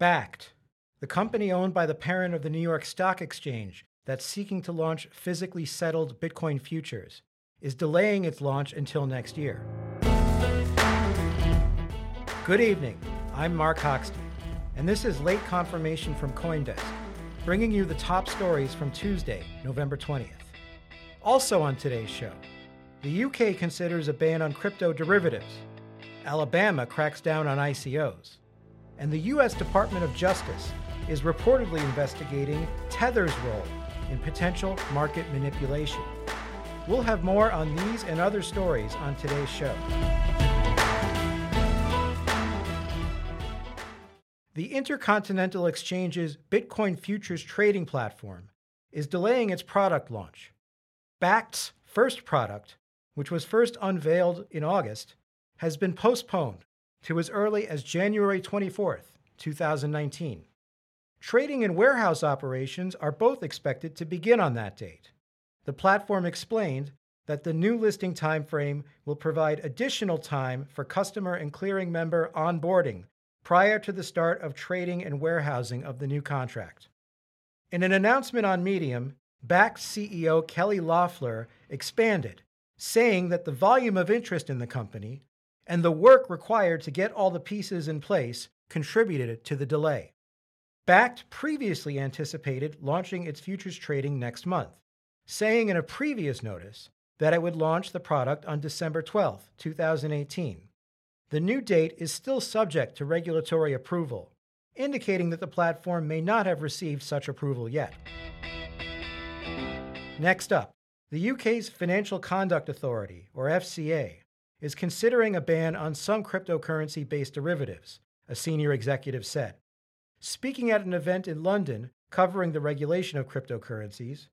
Bakkt, the company owned by the parent of the New York Stock Exchange that's seeking to launch physically settled Bitcoin futures, is delaying its launch until next year. Good evening. I'm Marc Hochstein, and this is Late Confirmation from Coindesk, bringing you the top stories from Tuesday, November 20th. Also on today's show, the UK considers a ban on crypto derivatives, Alabama cracks down on ICOs, and the U.S. Department of Justice is reportedly investigating Tether's role in potential market manipulation. We'll have more on these and other stories on today's show. The Intercontinental Exchange's Bitcoin futures trading platform is delaying its product launch. Bakkt's first product, which was first unveiled in August, has been postponed to as early as January 24, 2019. Trading and warehouse operations are both expected to begin on that date. The platform explained that the new listing timeframe will provide additional time for customer and clearing member onboarding prior to the start of trading and warehousing of the new contract. In an announcement on Medium, Bakkt CEO Kelly Loeffler expanded, saying that the volume of interest in the company and the work required to get all the pieces in place contributed to the delay. Bakkt previously anticipated launching its futures trading next month, saying in a previous notice that it would launch the product on December 12, 2018. The new date is still subject to regulatory approval, indicating that the platform may not have received such approval yet. Next up, the UK's Financial Conduct Authority, or FCA, is considering a ban on some cryptocurrency based derivatives, a senior executive said. Speaking at an event in London covering the regulation of cryptocurrencies,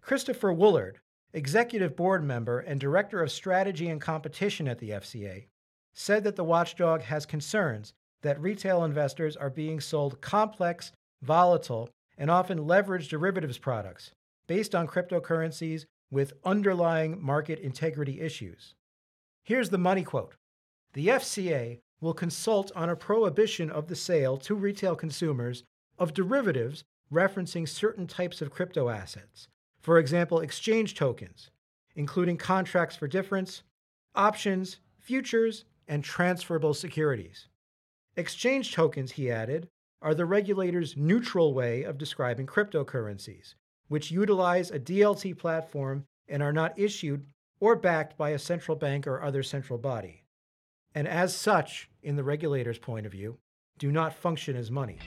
Christopher Woolard, executive board member and director of strategy and competition at the FCA, said that the watchdog has concerns that retail investors are being sold complex, volatile, and often leveraged derivatives products based on cryptocurrencies with underlying market integrity issues. Here's the money quote The FCA will consult on a prohibition of the sale to retail consumers of derivatives referencing certain types of crypto assets, for example, exchange tokens, including contracts for difference, options, futures, and transferable securities. Exchange tokens, he added, are the regulator's neutral way of describing cryptocurrencies, which utilize a DLT platform and are not issued or backed by a central bank or other central body, and as such, in the regulator's point of view, do not function as money.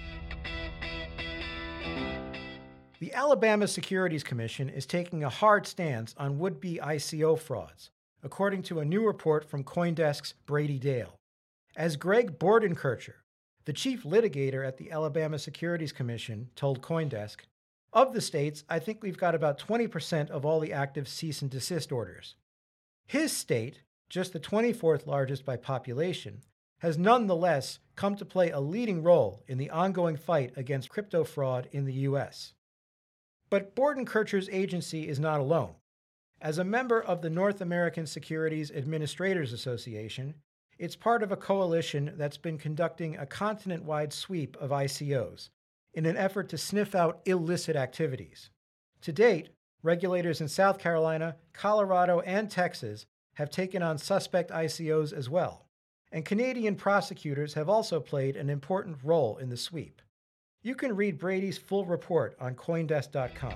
The Alabama Securities Commission is taking a hard stance on would be ICO frauds, according to a new report from Coindesk's Brady Dale. As Greg Bordenkircher, the chief litigator at the Alabama Securities Commission, told Coindesk, of the states, I think we've got about 20% of all the active cease and desist orders. His state, just the 24th largest by population, has nonetheless come to play a leading role in the ongoing fight against crypto fraud in the U.S. But Bordenkircher's agency is not alone. As a member of the North American Securities Administrators Association, it's part of a coalition that's been conducting a continent wide sweep of ICOs in an effort to sniff out illicit activities. To date, regulators in South Carolina, Colorado, and Texas have taken on suspect ICOs as well, and Canadian prosecutors have also played an important role in the sweep. You can read Brady's full report on Coindesk.com.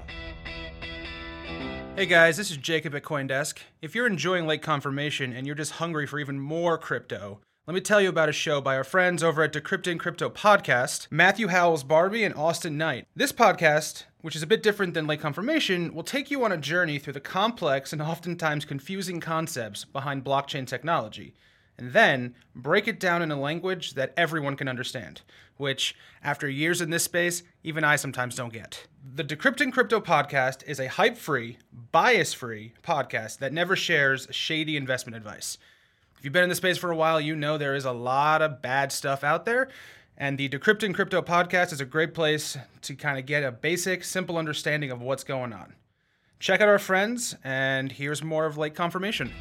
Hey guys, this is Jacob at Coindesk. If you're enjoying Late Confirmation and you're just hungry for even more crypto, let me tell you about a show by our friends over at Decrypting Crypto Podcast, Matthew Howells Barby and Austin Knight. This podcast which is a bit different than late confirmation, will take you on a journey through the complex and oftentimes confusing concepts behind blockchain technology, and then break it down in a language that everyone can understand, which, after years in this space, even I sometimes don't get. The Decrypting Crypto podcast is a hype free, bias free podcast that never shares shady investment advice. If you've been in the space for a while, you know there is a lot of bad stuff out there and the Decrypting Crypto podcast is a great place to kind of get a basic, simple understanding of what's going on. Check out our friends, and here's more of Late Confirmation.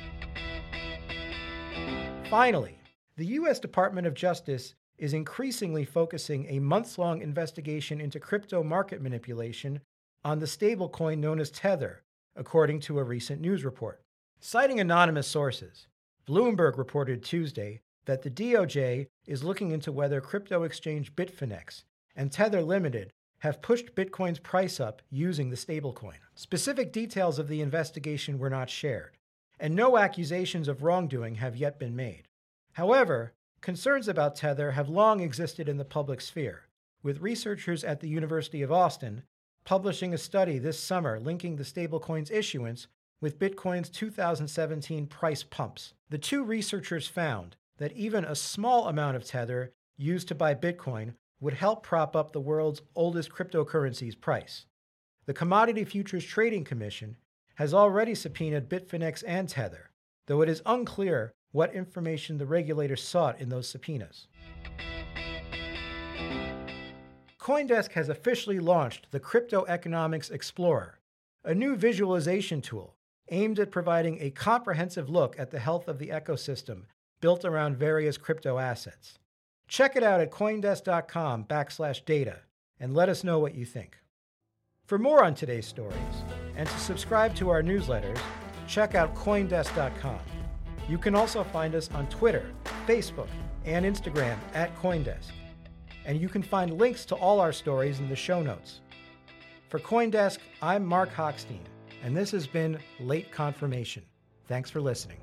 Finally, the U.S. Department of Justice is increasingly focusing a months long investigation into crypto market manipulation on the stablecoin known as Tether, according to a recent news report. Citing anonymous sources, Bloomberg reported Tuesday that the DOJ is looking into whether crypto exchange Bitfinex and Tether Limited have pushed Bitcoin's price up using the stablecoin. Specific details of the investigation were not shared, and no accusations of wrongdoing have yet been made. However, concerns about Tether have long existed in the public sphere, with researchers at the University of Austin publishing a study this summer linking the stablecoin's issuance with Bitcoin's 2017 price pumps. The two researchers found that even a small amount of Tether used to buy Bitcoin would help prop up the world's oldest cryptocurrency's price. The Commodity Futures Trading Commission has already subpoenaed Bitfinex and Tether, though it is unclear what information the regulator sought in those subpoenas. Coindesk has officially launched the Crypto Economics Explorer, a new visualization tool aimed at providing a comprehensive look at the health of the ecosystem built around various crypto assets. Check it out at coindesk.com backslash data and let us know what you think. For more on today's stories and to subscribe to our newsletters, check out coindesk.com. You can also find us on Twitter, Facebook, and Instagram at Coindesk. And you can find links to all our stories in the show notes. For Coindesk, I'm Marc Hochstein, and this has been Late Confirmation. Thanks for listening.